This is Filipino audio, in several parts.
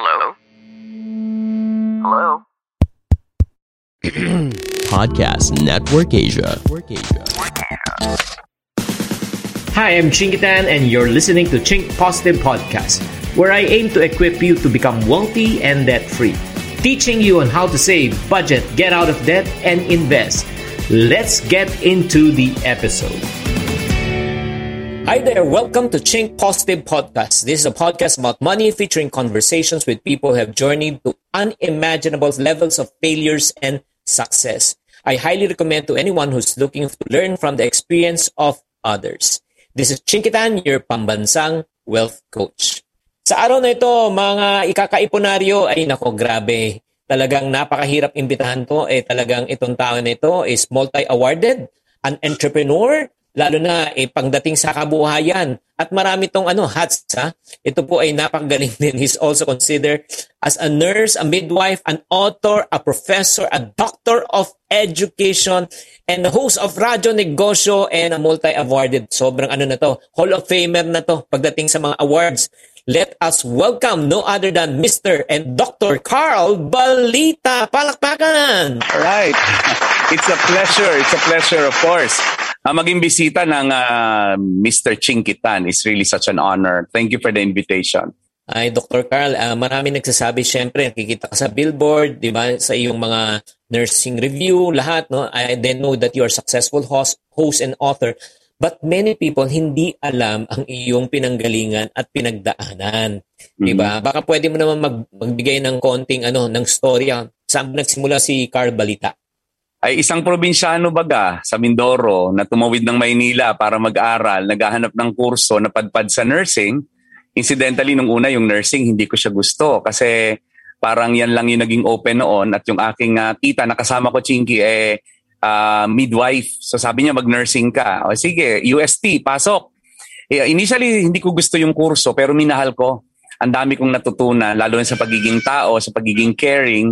Hello? Hello? Podcast Network Asia. Hi, I'm Chingitan, and you're listening to Chink Positive Podcast, where I aim to equip you to become wealthy and debt free, teaching you on how to save, budget, get out of debt, and invest. Let's get into the episode. Hi there, welcome to Chink Positive Podcast. This is a podcast about money featuring conversations with people who have journeyed to unimaginable levels of failures and success. I highly recommend to anyone who's looking to learn from the experience of others. This is Chinkitan, your pambansang wealth coach. Sa araw na ito, mga ikakaiponaryo, ay nako, grabe. Talagang napakahirap imbitahan to. Eh, talagang itong tao na ito is multi-awarded, an entrepreneur, lalo na eh, pagdating sa kabuhayan. At marami tong ano, hats ha. Ito po ay napakagaling din. He's also considered as a nurse, a midwife, an author, a professor, a doctor of education, and host of Radyo Negosyo and a multi-awarded. Sobrang ano na to, Hall of Famer na to pagdating sa mga awards. Let us welcome no other than Mr. and Dr. Carl Balita. Palakpakan! All right. It's a pleasure. It's a pleasure, of course. Uh, maging bisita ng uh, Mr. Chinkitan is really such an honor. Thank you for the invitation. Ay, Dr. Carl, uh, marami nagsasabi, syempre, nakikita ka sa billboard, di ba, sa iyong mga nursing review, lahat, no? I then know that you are successful host, host and author. But many people hindi alam ang iyong pinanggalingan at pinagdaanan. Mm-hmm. Di ba? Baka pwede mo naman mag, magbigay ng konting ano, ng storya. Saan nagsimula si Carl Balita? Ay isang probinsyano baga sa Mindoro na tumawid ng Maynila para mag-aral, naghahanap ng kurso na padpad sa nursing. Incidentally, nung una yung nursing, hindi ko siya gusto kasi parang yan lang yung naging open noon at yung aking uh, tita na kasama ko, Chinky, eh, uh, midwife. So sabi niya mag-nursing ka. O sige, UST, pasok. Eh, initially, hindi ko gusto yung kurso pero minahal ko. Ang dami kong natutunan, lalo na sa pagiging tao, sa pagiging caring,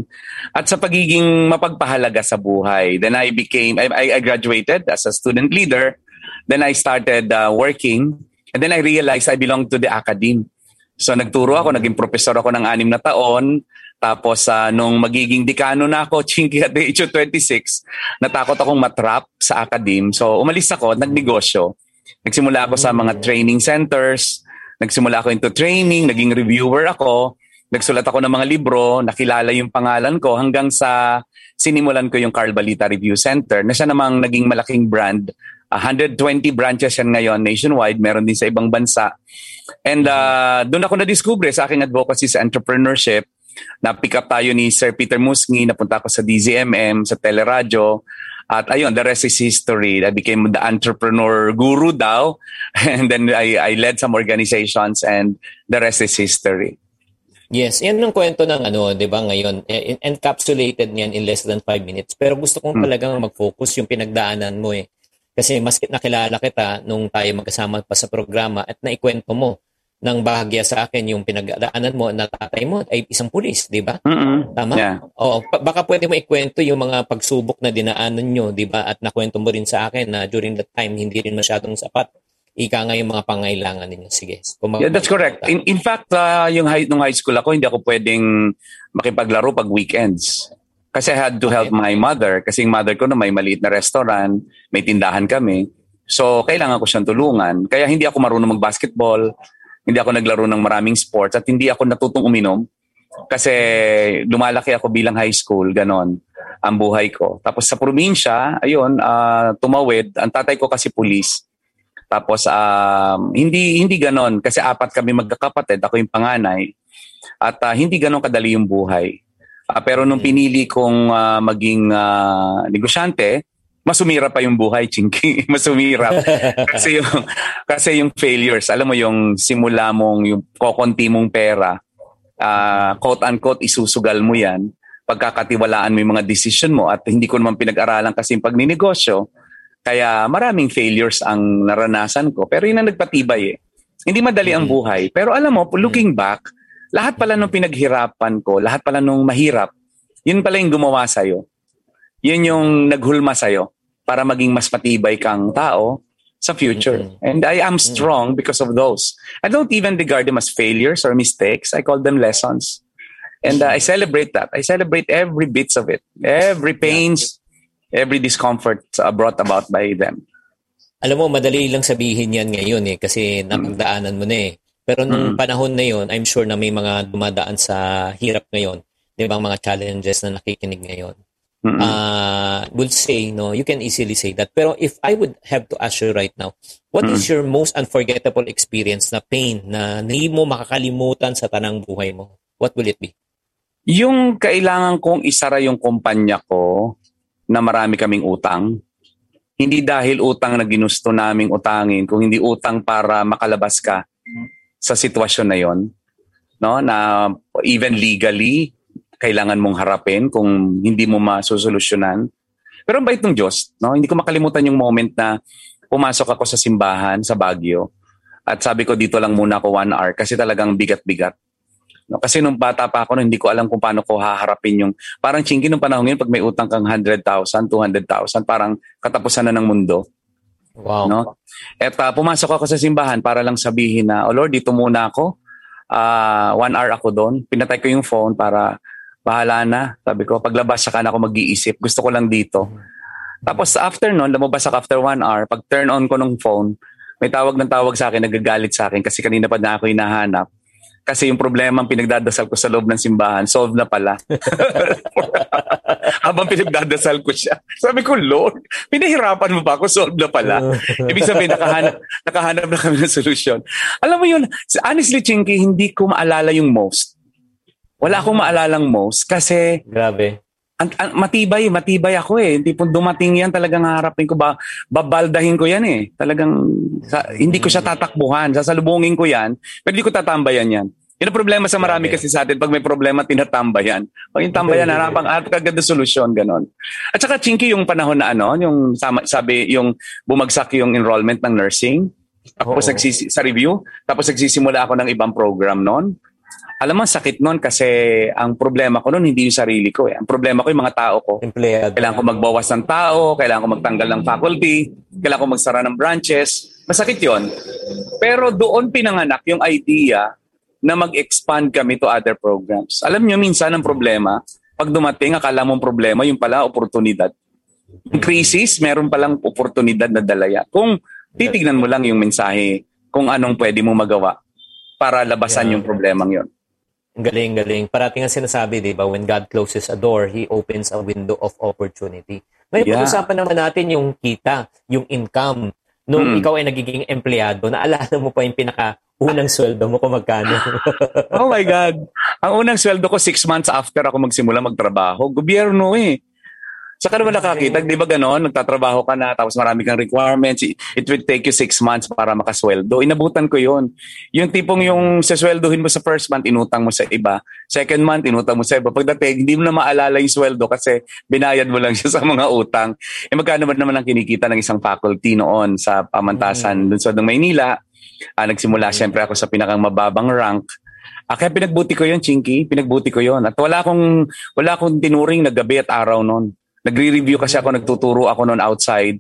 at sa pagiging mapagpahalaga sa buhay. Then I became, I, I graduated as a student leader. Then I started uh, working. And then I realized I belong to the academe. So nagturo ako, naging professor ako ng anim na taon. Tapos uh, nung magiging dekano na ako, chinky at the age of 26, natakot akong matrap sa academe. So umalis ako, nagnegosyo. Nagsimula ako sa mga training centers, nagsimula ako into training, naging reviewer ako, nagsulat ako ng mga libro, nakilala yung pangalan ko hanggang sa sinimulan ko yung Carl Balita Review Center na siya namang naging malaking brand. 120 branches yan ngayon nationwide, meron din sa ibang bansa. And uh, doon ako na-discover sa aking advocacy sa entrepreneurship. Na-pick up tayo ni Sir Peter Musngi, napunta ako sa DZMM, sa Teleradyo. At ayun, the rest is history. I became the entrepreneur guru daw. And then I, I led some organizations and the rest is history. Yes, yan ang kwento ng ano, 'di ba, ngayon. Encapsulated niyan in less than 5 minutes. Pero gusto kong talagang mag-focus yung pinagdaanan mo eh. Kasi mas nakilala kita nung tayo magkasama pa sa programa at naikwento mo ng bahagya sa akin yung pinagdaanan mo na tatay mo ay isang pulis, di ba? Tama? Yeah. Oo, baka pwede mo ikwento yung mga pagsubok na dinaanan nyo, di ba? At nakwento mo rin sa akin na during that time hindi rin masyadong sapat ika nga yung mga pangailangan ninyo. Sige. Yeah, that's correct. In, in fact, uh, yung high, nung high school ako, hindi ako pwedeng makipaglaro pag weekends. Kasi I had to help my mother. Kasi yung mother ko na may maliit na restaurant, may tindahan kami. So, kailangan ko siyang tulungan. Kaya hindi ako marunong mag-basketball, hindi ako naglaro ng maraming sports, at hindi ako natutong uminom. Kasi lumalaki ako bilang high school, ganon ang buhay ko. Tapos sa probinsya, ayun, uh, tumawid. Ang tatay ko kasi pulis. Tapos um, hindi hindi ganon kasi apat kami magkakapatid, ako yung panganay. At uh, hindi ganon kadali yung buhay. Uh, pero nung pinili kong uh, maging uh, negosyante, mas umira pa yung buhay, chinky. mas umira. kasi yung kasi yung failures, alam mo yung simula mong yung kokonti mong pera, uh, quote unquote isusugal mo 'yan pagkakatiwalaan mo yung mga decision mo at hindi ko naman pinag-aralan kasi yung pagninegosyo. Kaya maraming failures ang naranasan ko. Pero yun ang nagpatibay eh. Hindi madali ang mm-hmm. buhay. Pero alam mo, looking back, lahat pala nung pinaghirapan ko, lahat pala nung mahirap, yun pala yung gumawa sa'yo. Yun yung naghulma sa'yo para maging mas matibay kang tao sa future. Mm-hmm. And I am mm-hmm. strong because of those. I don't even regard them as failures or mistakes. I call them lessons. And uh, I celebrate that. I celebrate every bits of it. Every pains, every discomfort uh, brought about by them. Alam mo, madali lang sabihin yan ngayon eh kasi napagdaanan mo na eh. Pero nung mm. panahon na yon, I'm sure na may mga dumadaan sa hirap ngayon. Di ba, mga challenges na nakikinig ngayon. Mm-hmm. Uh, would say, no, you can easily say that. Pero if I would have to ask you right now, what mm-hmm. is your most unforgettable experience na pain na hindi mo makakalimutan sa tanang buhay mo? What will it be? Yung kailangan kong isara yung kumpanya ko na marami kaming utang, hindi dahil utang na ginusto naming utangin, kung hindi utang para makalabas ka sa sitwasyon na yon, no? Na even legally kailangan mong harapin kung hindi mo masusolusyonan. Pero ang bait ng Diyos, no? Hindi ko makalimutan yung moment na pumasok ako sa simbahan sa Baguio. At sabi ko dito lang muna ako one hour kasi talagang bigat-bigat. No, kasi nung bata pa ako, no, hindi ko alam kung paano ko haharapin yung, parang chinky nung panahon ngayon, pag may utang kang 100,000, 200,000, parang katapusan na ng mundo. Wow. No? At uh, pumasok ako sa simbahan para lang sabihin na, oh Lord, dito muna ako. Uh, one hour ako doon. Pinatay ko yung phone para bahala na. Sabi ko, paglabas saka na ako mag-iisip. Gusto ko lang dito. Tapos after noon, lumabas ako after one hour. Pag turn on ko ng phone, may tawag ng tawag sa akin, nagagalit sa akin kasi kanina pa na ako hinahanap kasi yung problema ang pinagdadasal ko sa loob ng simbahan, solve na pala. Habang pinagdadasal ko siya. Sabi ko, Lord, pinahirapan mo pa ako, solve na pala. Ibig sabihin, nakahanap, nakahanap na kami ng solusyon. Alam mo yun, honestly, Chinky, hindi ko maalala yung most. Wala akong maalalang most kasi... Grabe. Ang, ang, matibay, matibay ako eh. Hindi po dumating yan, talagang harapin ko ba, babaldahin ko yan eh. Talagang sa, hindi ko siya tatakbuhan, sasalubungin ko yan, pero hindi ko tatambayan yan. Yun ang problema sa marami kasi sa atin, pag may problema, tinatambayan. Pag yung tambayan, harapang at kagad na solusyon, ganon. At saka, Chinky, yung panahon na ano, yung sabi, yung bumagsak yung enrollment ng nursing, tapos nagsisi, sa review, tapos nagsisimula ako ng ibang program noon. Alam mo, sakit noon kasi ang problema ko noon hindi yung sarili ko. Eh. Ang problema ko yung mga tao ko. Empleyado. Kailangan ko magbawas ng tao, kailangan ko magtanggal ng faculty, kailangan ko magsara ng branches. Masakit yon. Pero doon pinanganak yung idea na mag-expand kami to other programs. Alam nyo, minsan ang problema, pag dumating, akala mong problema, yung pala, oportunidad. Yung crisis, meron palang oportunidad na dalaya. Kung titignan mo lang yung mensahe, kung anong pwede mo magawa para labasan yeah. yung problemang yon. Galing, galing. Parating ang sinasabi, di ba, when God closes a door, He opens a window of opportunity. Ngayon, yeah. pag-usapan naman natin yung kita, yung income. Nung hmm. ikaw ay nagiging empleyado, naalala mo pa yung pinaka unang sweldo mo kung magkano? oh my God. Ang unang sweldo ko six months after ako magsimula magtrabaho. Gobyerno eh. Sa ka naman nakakita, di ba ganon? Nagtatrabaho ka na, tapos marami kang requirements. It will take you six months para makasweldo. Inabutan ko yon Yung tipong yung sasweldohin mo sa first month, inutang mo sa iba. Second month, inutang mo sa iba. Pagdating, hindi mo na maalala yung sweldo kasi binayad mo lang siya sa mga utang. Eh magkano ba naman ang kinikita ng isang faculty noon sa pamantasan mm. dun sa Maynila? Ah, nagsimula mm. syempre ako sa pinakang mababang rank. Ah, kaya pinagbuti ko yon Chinky. Pinagbuti ko yon At wala akong, wala akong tinuring na gabi at araw noon. Nagre-review kasi ako, nagtuturo ako noon outside,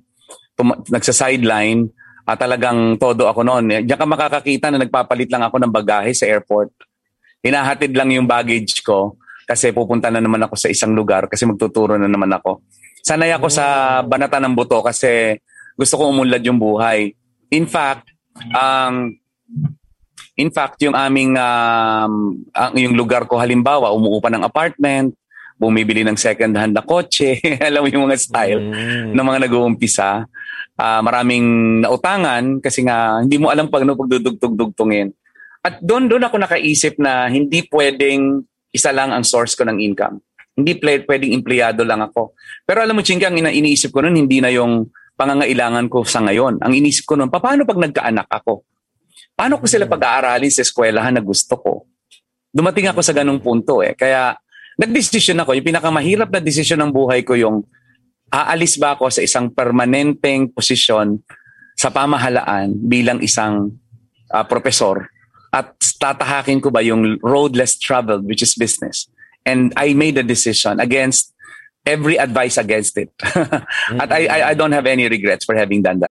tum- nagsa-sideline, at talagang todo ako noon. Diyan ka makakakita na nagpapalit lang ako ng bagahe sa airport. Hinahatid lang yung baggage ko kasi pupunta na naman ako sa isang lugar kasi magtuturo na naman ako. Sanay ako sa banata ng buto kasi gusto ko umunlad yung buhay. In fact, um, in fact, yung aming um, yung lugar ko halimbawa, umuupa ng apartment, bumibili ng second hand na kotse, alam mo yung mga style mm. ng mga nag-uumpisa. Uh, maraming nautangan kasi nga hindi mo alam pag ano pagdudugtog-dugtungin. At doon doon ako nakaisip na hindi pwedeng isa lang ang source ko ng income. Hindi pwedeng empleyado lang ako. Pero alam mo, Chinky, ang iniisip ko noon, hindi na yung pangangailangan ko sa ngayon. Ang iniisip ko noon, paano pag nagkaanak ako? Paano ko sila pag-aaralin sa eskwelahan na gusto ko? Dumating ako sa ganung punto eh. Kaya nagdesisyon ako. Yung pinakamahirap na desisyon ng buhay ko yung aalis ba ako sa isang permanenteng posisyon sa pamahalaan bilang isang uh, profesor at tatahakin ko ba yung road less traveled which is business. And I made a decision against every advice against it. At I, I I don't have any regrets for having done that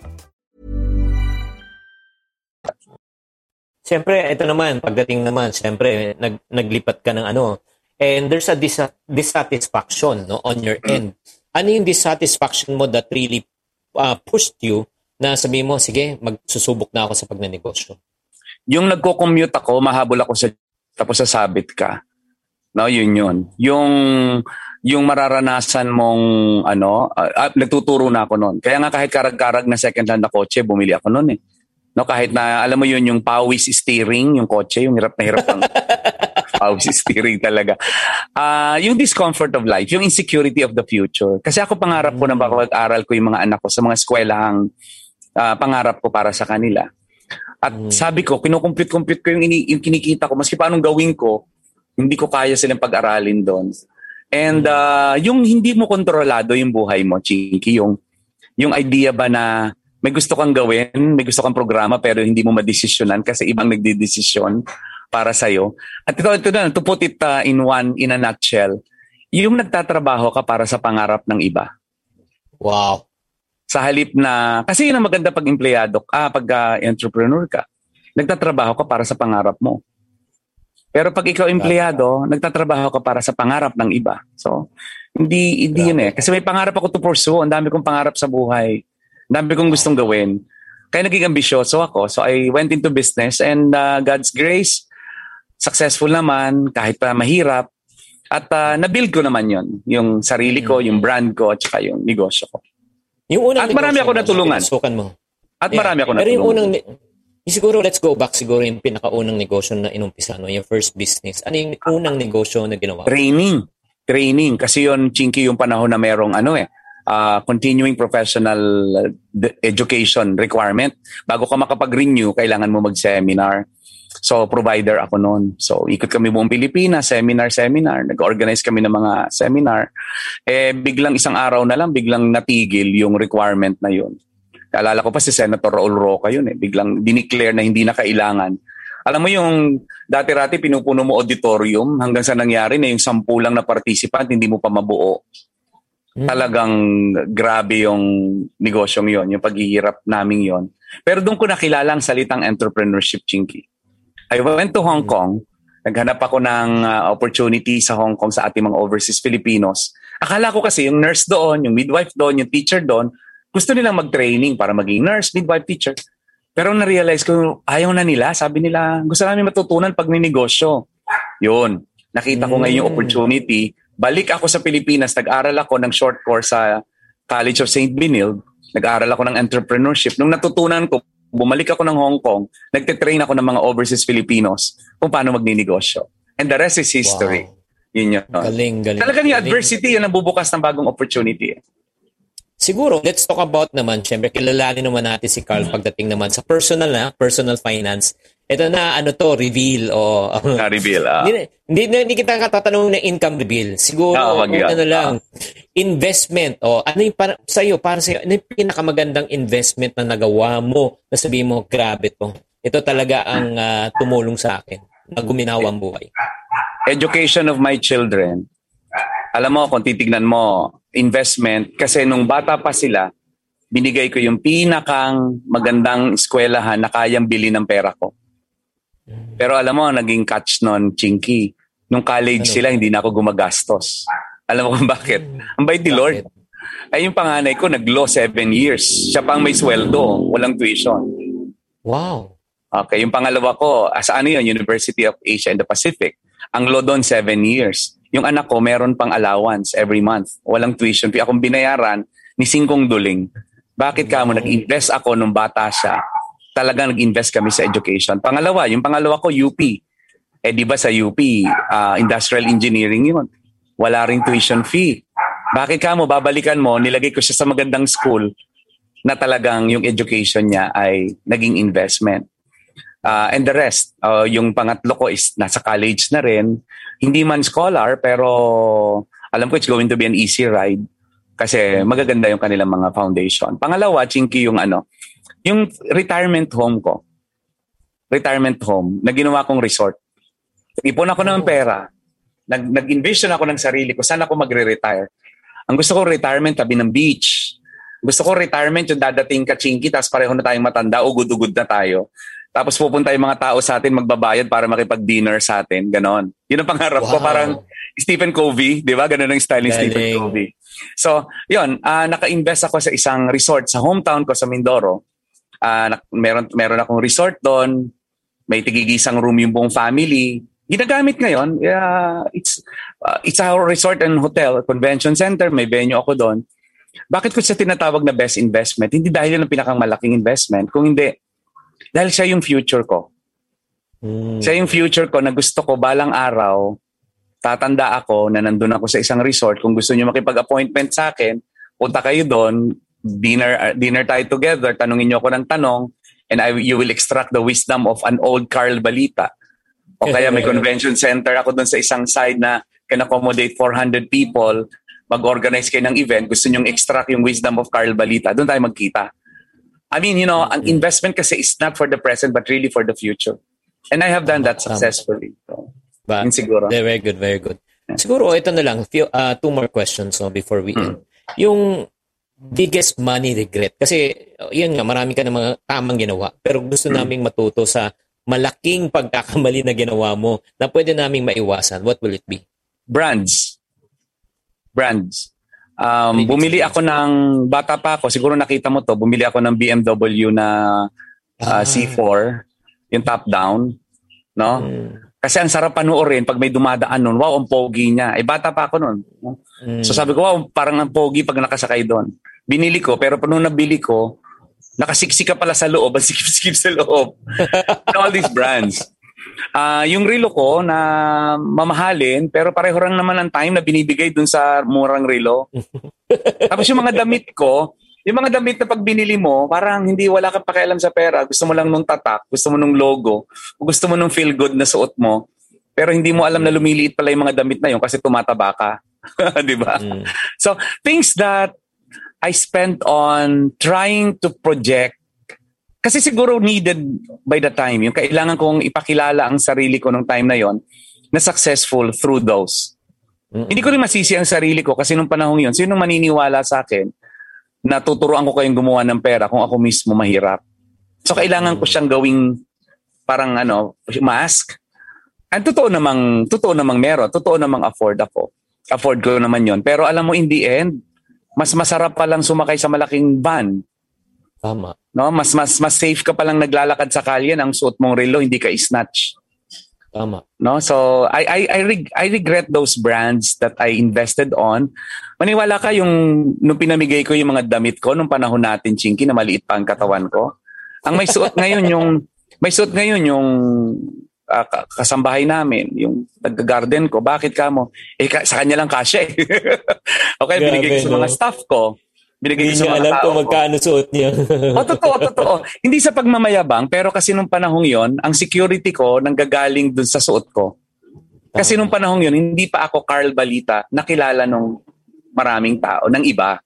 Siyempre, ito naman, pagdating naman, siyempre, nag, naglipat ka ng ano, and there's a dis- dissatisfaction no, on your end. Ano yung dissatisfaction mo that really uh, pushed you na sabi mo, sige, magsusubok na ako sa pagnanegosyo? yung nagko-commute ako, mahabol ako sa tapos sasabit ka. No, yun yun. Yung yung mararanasan mong ano, ah, ah, nagtuturo na ako noon. Kaya nga kahit karag-karag na second hand na kotse, bumili ako noon eh. No, kahit na alam mo yun yung pawis steering, yung kotse, yung hirap na hirap ng pawis steering talaga. Ah, yung discomfort of life, yung insecurity of the future. Kasi ako pangarap ko na baka mag-aral ko yung mga anak ko sa mga eskwelahang ah, pangarap ko para sa kanila. At sabi ko, kinukumpute-compute ko yung, ini, yung kinikita ko. Maski paanong gawin ko, hindi ko kaya silang pag-aralin doon. And uh, yung hindi mo kontrolado yung buhay mo, Chinky, yung, yung idea ba na may gusto kang gawin, may gusto kang programa pero hindi mo madesisyonan kasi ibang nagdidesisyon para sa'yo. At ito, ito na, to put it uh, in one, in a nutshell, yung nagtatrabaho ka para sa pangarap ng iba Wow. sa halip na, kasi yun ang maganda pag empleyado, ah, pag ah, entrepreneur ka, nagtatrabaho ka para sa pangarap mo. Pero pag ikaw empleyado, nagtatrabaho ka para sa pangarap ng iba. So, hindi, hindi yun eh. Kasi may pangarap ako to pursue. Ang dami kong pangarap sa buhay. Dami kong gustong gawin. Kaya naging ambisyoso ako. So, I went into business and uh, God's grace, successful naman, kahit pa mahirap. At uh, nabuild ko naman yon Yung sarili ko, yung brand ko, at saka yung negosyo ko. Yung unang At marami ako natulungan. pinasukan mo. At Yeah. marami ako Pero natulungan. yung unang, siguro, let's go back siguro yung pinakaunang negosyo na inumpisa, no? yung first business. Ano yung unang negosyo na ginawa? Training. Training. Kasi yon chinky yung panahon na merong ano eh, ah, continuing professional uh, education requirement. Bago ka makapag-renew, kailangan mo mag-seminar. So, provider ako noon. So, ikot kami buong Pilipinas, seminar, seminar. Nag-organize kami ng mga seminar. Eh, biglang isang araw na lang, biglang natigil yung requirement na yun. Kaalala ko pa si Senator Raul Roca yun eh. Biglang dineclare na hindi na kailangan. Alam mo yung dati-rati pinupuno mo auditorium hanggang sa nangyari na yung sampu lang na participant hindi mo pa mabuo. Talagang grabe yung negosyong yon, yung paghihirap namin yon. Pero doon ko nakilala ang salitang entrepreneurship, Chinky. I went to Hong Kong. Naghanap ako ng uh, opportunity sa Hong Kong sa ating mga overseas Filipinos. Akala ko kasi yung nurse doon, yung midwife doon, yung teacher doon, gusto nilang mag-training para maging nurse, midwife, teacher. Pero na-realize ko, ayaw na nila. Sabi nila, gusto namin matutunan pag ninegosyo. Yun. Nakita ko ngayon yung opportunity. Balik ako sa Pilipinas, nag-aral ako ng short course sa College of St. Benilde. Nag-aral ako ng entrepreneurship. Nung natutunan ko, bumalik ako ng Hong Kong, nagte-train ako ng mga overseas Filipinos kung paano magninegosyo. And the rest is history. Yun yun. Galing, galing. Talagang yung adversity, yan ang bubukas ng bagong opportunity. eh. Siguro, let's talk about naman, syempre, kilalanin naman natin si Carl pagdating naman sa personal na, personal finance ito na, ano to, reveal. O, Na reveal. ah. hindi, hindi, hindi kita katatanong ng income reveal. Siguro, Ah, wag kung ano lang, investment. O, ano yung para, sa'yo, para sa'yo, ano yung pinakamagandang investment na nagawa mo na sabihin mo, grabe to. Ito talaga ang ah, tumulong sa akin na guminawa ang buhay. education of my children, alam mo, kung titignan mo, investment, kasi nung bata pa sila, binigay ko yung pinakang magandang eskwelahan na kayang bili ng pera ko. Pero alam mo, naging catch nun, Chinky. Nung college Ano? sila, hindi na ako gumagastos. Alam mo kung bakit? Ang bait ni Lord. Ay yung panganay ko, nag-law seven years. Siya pang may sweldo, walang tuition. Wow. Okay, yung pangalawa ko, as ano yun, University of Asia and the Pacific. Ang law doon, seven years. Yung anak ko, meron pang allowance every month. Walang tuition fee. Akong binayaran ni Singkong Duling. Bakit ka mo? Nag-invest ako nung bata siya. Talagang nag-invest kami sa education. Pangalawa, yung pangalawa ko, UP. Eh di ba sa UP, ah, industrial engineering yun. Wala ring tuition fee. Bakit ka mo? Babalikan mo, nilagay ko siya sa magandang school na talagang yung education niya ay naging investment. Uh, and the rest, uh, yung pangatlo ko is nasa college na rin. Hindi man scholar, pero alam ko it's going to be an easy ride kasi magaganda yung kanilang mga foundation. Pangalawa, chinky yung ano, yung retirement home ko. Retirement home, na ginawa kong resort. Ipon ako ng pera. Nag, nag-envision ako ng sarili ko, saan ako magre-retire. Ang gusto ko retirement tabi ng beach. Gusto ko retirement yung dadating ka chinky, tapos pareho na tayong matanda, ugod-ugod na tayo. Tapos pupunta yung mga tao sa atin magbabayad para makipag-dinner sa atin. Ganon. Yun ang pangarap ko. Wow. Parang Stephen Covey, di ba? Ganon ang style ni Stephen. Covey. So, yun. ah, naka-invest ako sa isang resort sa hometown ko sa Mindoro. Nak- meron, meron akong resort doon. May tigigisang room yung buong family. Ginagamit ngayon. Yeah, it's, ah, it's our resort and hotel, convention center. May venue ako doon. Bakit ko siya tinatawag na best investment? Hindi dahil yun ang pinakang malaking investment. Kung hindi, dahil siya yung future ko. Mm. Siya yung future ko na gusto ko balang araw, tatanda ako na nandun ako sa isang resort. Kung gusto niyo makipag-appointment sa akin, punta kayo doon, dinner, uh, dinner tayo together, tanungin niyo ako ng tanong, and I, you will extract the wisdom of an old Carl Balita. O kaya may convention center ako doon sa isang side na can accommodate 400 people, mag-organize kayo ng event, gusto niyong extract yung wisdom of Carl Balita, doon tayo magkita. I mean, you know, ang investment kasi is not for the present but really for the future. And I have done that successfully. So, Ba? yun siguro. Very good, very good. Siguro, ito na lang. Few, uh, two more questions no, before we end. Yung biggest money regret. Kasi, uh, yun nga, marami ka na mga tamang ginawa. Pero gusto naming matuto sa malaking pagkakamali na ginawa mo na pwede naming maiwasan. What will it be? Brands. Brands. Um, bumili ako ng, bata pa ako, siguro nakita mo to, bumili ako ng BMW na uh, Ah. C4, yung top down. No? Mm. Kasi ang sarap panoorin pag may dumadaan nun. Wow, ang pogi niya. Eh, bata pa ako nun. Mm. So sabi ko, wow, parang ang pogi pag nakasakay doon. Binili ko, pero nung nabili ko, nakasiksik ka pala sa loob, ang sikip-sikip sa loob. All these brands. Ah, yung relo ko na mamahalin, pero pareho lang naman ang time na binibigay dun sa murang relo. Tapos yung mga damit ko, yung mga damit na pag binili mo, parang hindi wala ka pakialam sa pera. Gusto mo lang nung tatak, gusto mo nung logo, gusto mo nung feel good na suot mo. Pero hindi mo alam na lumiliit pala yung mga damit na yun kasi tumataba ka. Di ba? Mm. So, things that I spent on trying to project kasi siguro needed by the time, yung kailangan kong ipakilala ang sarili ko nung time na yon na successful through those. Mm-mm. Hindi ko rin masisi ang sarili ko kasi nung panahon yon sino maniniwala sa akin na tuturuan ko kayong gumawa ng pera kung ako mismo mahirap. So kailangan ko siyang gawing parang ano, mask. Ang totoo namang, totoo namang meron, totoo namang afford ako. Afford ko naman yon Pero alam mo, in the end, mas masarap pa lang sumakay sa malaking van. Tama. No, mas mas mas safe ka pa lang naglalakad sa kalye nang suot mong relo, hindi ka snatch. Tama. No? So I I I, reg- I regret those brands that I invested on. Maniwala ka yung nung pinamigay ko yung mga damit ko nung panahon natin, Chinky, na maliit pa ang katawan ko. Ang may suot ngayon yung may suot ngayon yung ah, ka- kasambahay namin, yung nag-garden ko. Bakit ka mo? Eh, ka- sa kanya lang kasya eh. okay, Grabe, binigay ko sa mga no? staff ko. Binigay ko sa mga alam tao kung magkano suot niya. oh, totoo, totoo. Hindi sa pagmamayabang, pero kasi nung panahong yon, ang security ko nanggagaling dun sa suot ko. Kasi nung panahong yon, hindi pa ako Carl Balita nakilala nung maraming tao, ng iba.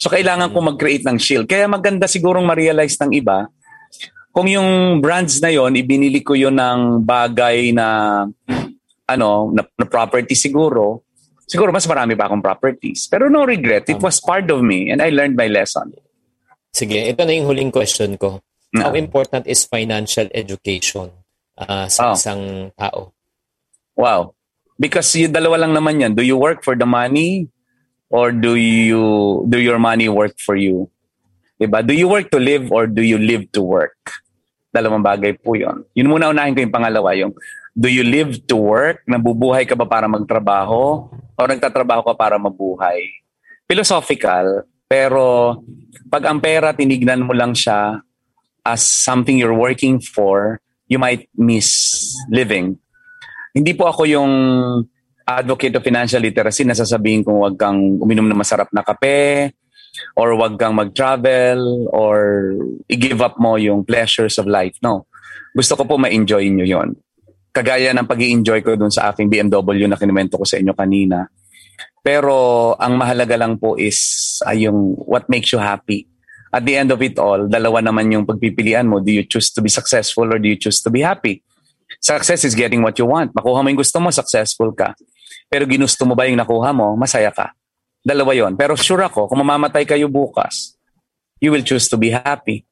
So kailangan ko mag-create ng shield. Kaya maganda sigurong ma-realize ng iba, kung yung brands na yon, ibinili ko yon ng bagay na ano, na, na property siguro, siguro mas marami pa akong properties. Pero no regret, it was part of me and I learned my lesson. Sige, ito na yung huling question ko. Na. How important is financial education ah, sa Oh. isang tao? Wow. Because yung dalawa lang naman yan. Do you work for the money or do you do your money work for you? Diba? Do you work to live or do you live to work? Dalawang bagay po yun. Yun muna unahin ko yung pangalawa. Yung do you live to work? Nabubuhay ka ba para magtrabaho? O nagtatrabaho ka para mabuhay? Philosophical, pero pag ang pera tinignan mo lang siya as something you're working for, you might miss living hindi po ako yung advocate of financial literacy na sasabihin kung wag kang uminom ng masarap na kape or wag kang mag-travel or i-give up mo yung pleasures of life. No. Gusto ko po ma-enjoy nyo yon. Kagaya ng pag enjoy ko dun sa aking BMW na kinumento ko sa inyo kanina. Pero ang mahalaga lang po is ay yung what makes you happy. At the end of it all, dalawa naman yung pagpipilian mo. Do you choose to be successful or do you choose to be happy? Success is getting what you want. Makuha mo yung gusto mo, successful ka. Pero ginusto mo ba yung nakuha mo, masaya ka. Dalawa yon. Pero sure ako, kung mamamatay kayo bukas, you will choose to be happy.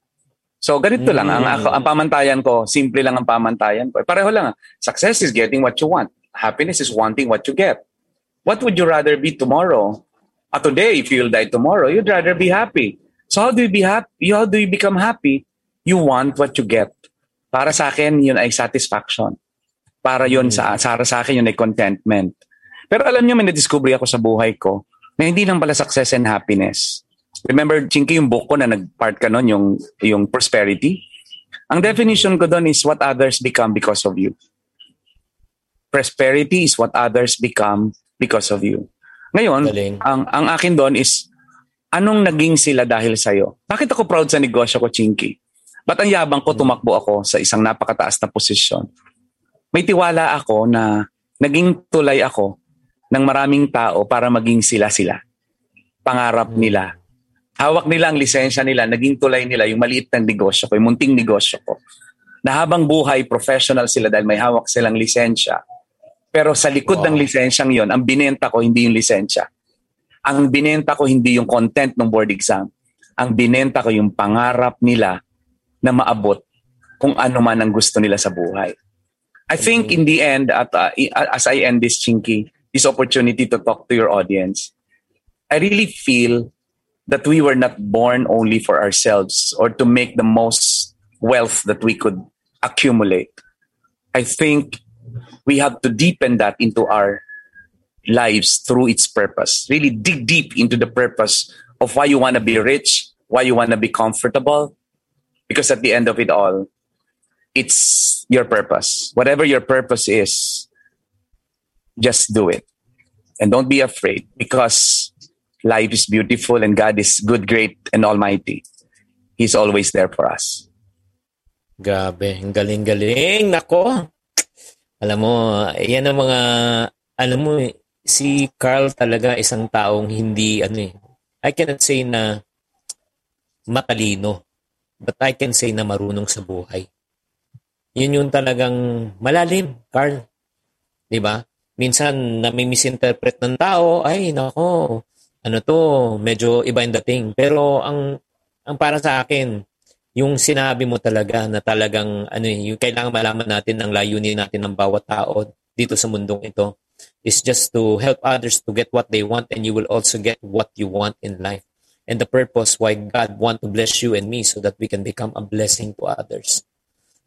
So ganito lang, ang, ako, ang pamantayan ko, simple lang ang pamantayan ko. Pareho lang, ah. success is getting what you want. Happiness is wanting what you get. What would you rather be tomorrow? Uh, today, if you'll die tomorrow, you'd rather be happy. So how do you be happy? How do you become happy? You want what you get. Para sa akin, yun ay satisfaction. Para yun sa, para sa akin, yun ay contentment. Pero alam niyo, may na-discovery ako sa buhay ko na hindi lang pala success and happiness. Remember, Chinky, yung book ko na nag-part ka nun, yung, yung prosperity? Ang definition ko doon is what others become because of you. Prosperity is what others become because of you. Ngayon, Galing. ang, ang akin doon is, anong naging sila dahil sa'yo? Bakit ako proud sa negosyo ko, Chinky? Ba't ang yabang ko tumakbo ako sa isang napakataas na posisyon? May tiwala ako na naging tulay ako ng maraming tao para maging sila-sila. Pangarap nila. Hawak nila ang lisensya nila, naging tulay nila yung maliit na negosyo ko, yung munting negosyo ko. Na habang buhay, professional sila dahil may hawak silang lisensya. Pero sa likod ng lisensyang yon, ang binenta ko hindi yung lisensya. Ang binenta ko hindi yung content ng board exam. Ang binenta ko yung pangarap nila na maabot kung ano man ang gusto nila sa buhay. I think in the end, at uh, as I end this chinky, this opportunity to talk to your audience, I really feel that we were not born only for ourselves or to make the most wealth that we could accumulate. I think we have to deepen that into our lives through its purpose. Really dig deep into the purpose of why you want to be rich, why you want to be comfortable, because at the end of it all, it's your purpose. Whatever your purpose is, just do it. And don't be afraid because life is beautiful and God is good, great, and almighty. He's always there for us. Grabe, ang galing-galing. Nako. Alam mo, yan ang mga, alam mo, si Carl talaga isang taong hindi, ano eh, I cannot say na matalino, but I can say na marunong sa buhay. Yun yung talagang malalim, Carl. 'Di ba? Minsan nami-misinterpret ng tao, ay nako, ano to, medyo iba yung dating. Pero ang ang para sa akin, yung sinabi mo talaga na talagang ano eh, yung kailangan malaman natin ng layunin natin ng bawat tao dito sa mundong ito is just to help others to get what they want and you will also get what you want in life. And the purpose why God want to bless you and me so that we can become a blessing to others.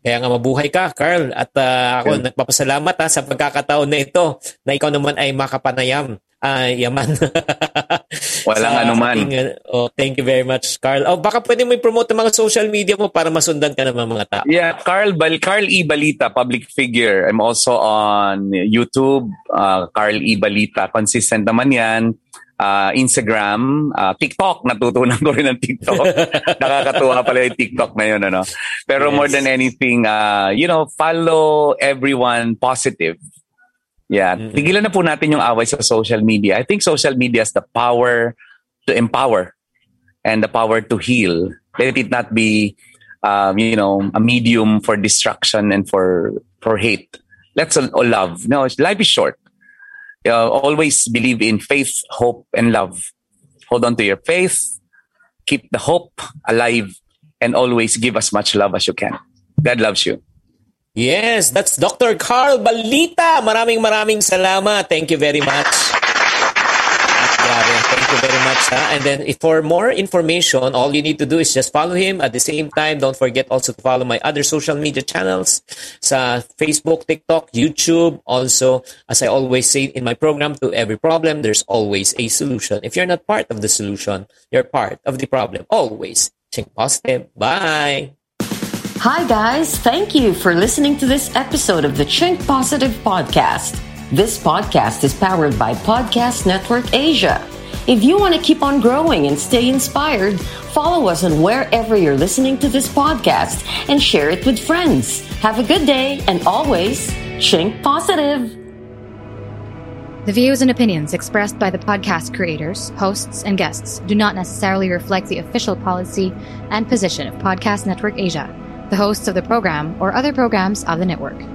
Kaya nga mabuhay ka, Carl. At uh, ako nagpapasalamat ha, sa pagkakataon na ito na ikaw naman ay makapanayam. Ah, yaman. Walang Sa anuman. ating, uh, oh, thank you very much, Carl. Oh, baka pwede mo i-promote ang mga social media mo para masundan ka ng mga tao. Yeah, Carl Bal Carl E Balita, public figure. I'm also on YouTube, uh, Carl E Balita. Consistent naman 'yan. Uh, Instagram, uh, TikTok. Natutunan ko rin ng TikTok. Nakakatuwa pala yung TikTok na yun. Ano? Pero Yes. more than anything, uh, you know, follow everyone positive. Yeah. Tigilan na po natin yung away sa social media. I think social media has the power to empower and the power to heal. Let it not be, um, you know, a medium for destruction and for for hate. Let's all, all love. No, life is short. Uh, always believe in faith, hope, and love. Hold on to your faith. Keep the hope alive, and always give as much love as you can. God loves you. Yes, that's Dr. Carl Balita. Maraming maraming salamat. Thank you very much. Grabe. Thank you very much. And then for more information, all you need to do is just follow him. At the same time, don't forget also to follow my other social media channels sa Facebook, TikTok, YouTube. Also, as I always say in my program, to every problem, there's always a solution. If you're not part of the solution, you're part of the problem. Always. Think positive. Bye. Hi, guys. Thank you for listening to this episode of the Chink Positive Podcast. This podcast is powered by Podcast Network Asia. If you want to keep on growing and stay inspired, follow us on wherever you're listening to this podcast and share it with friends. Have a good day and always think Positive. The views and opinions expressed by the podcast creators, hosts, and guests do not necessarily reflect the official policy and position of Podcast Network Asia, the hosts of the program, or other programs of the network.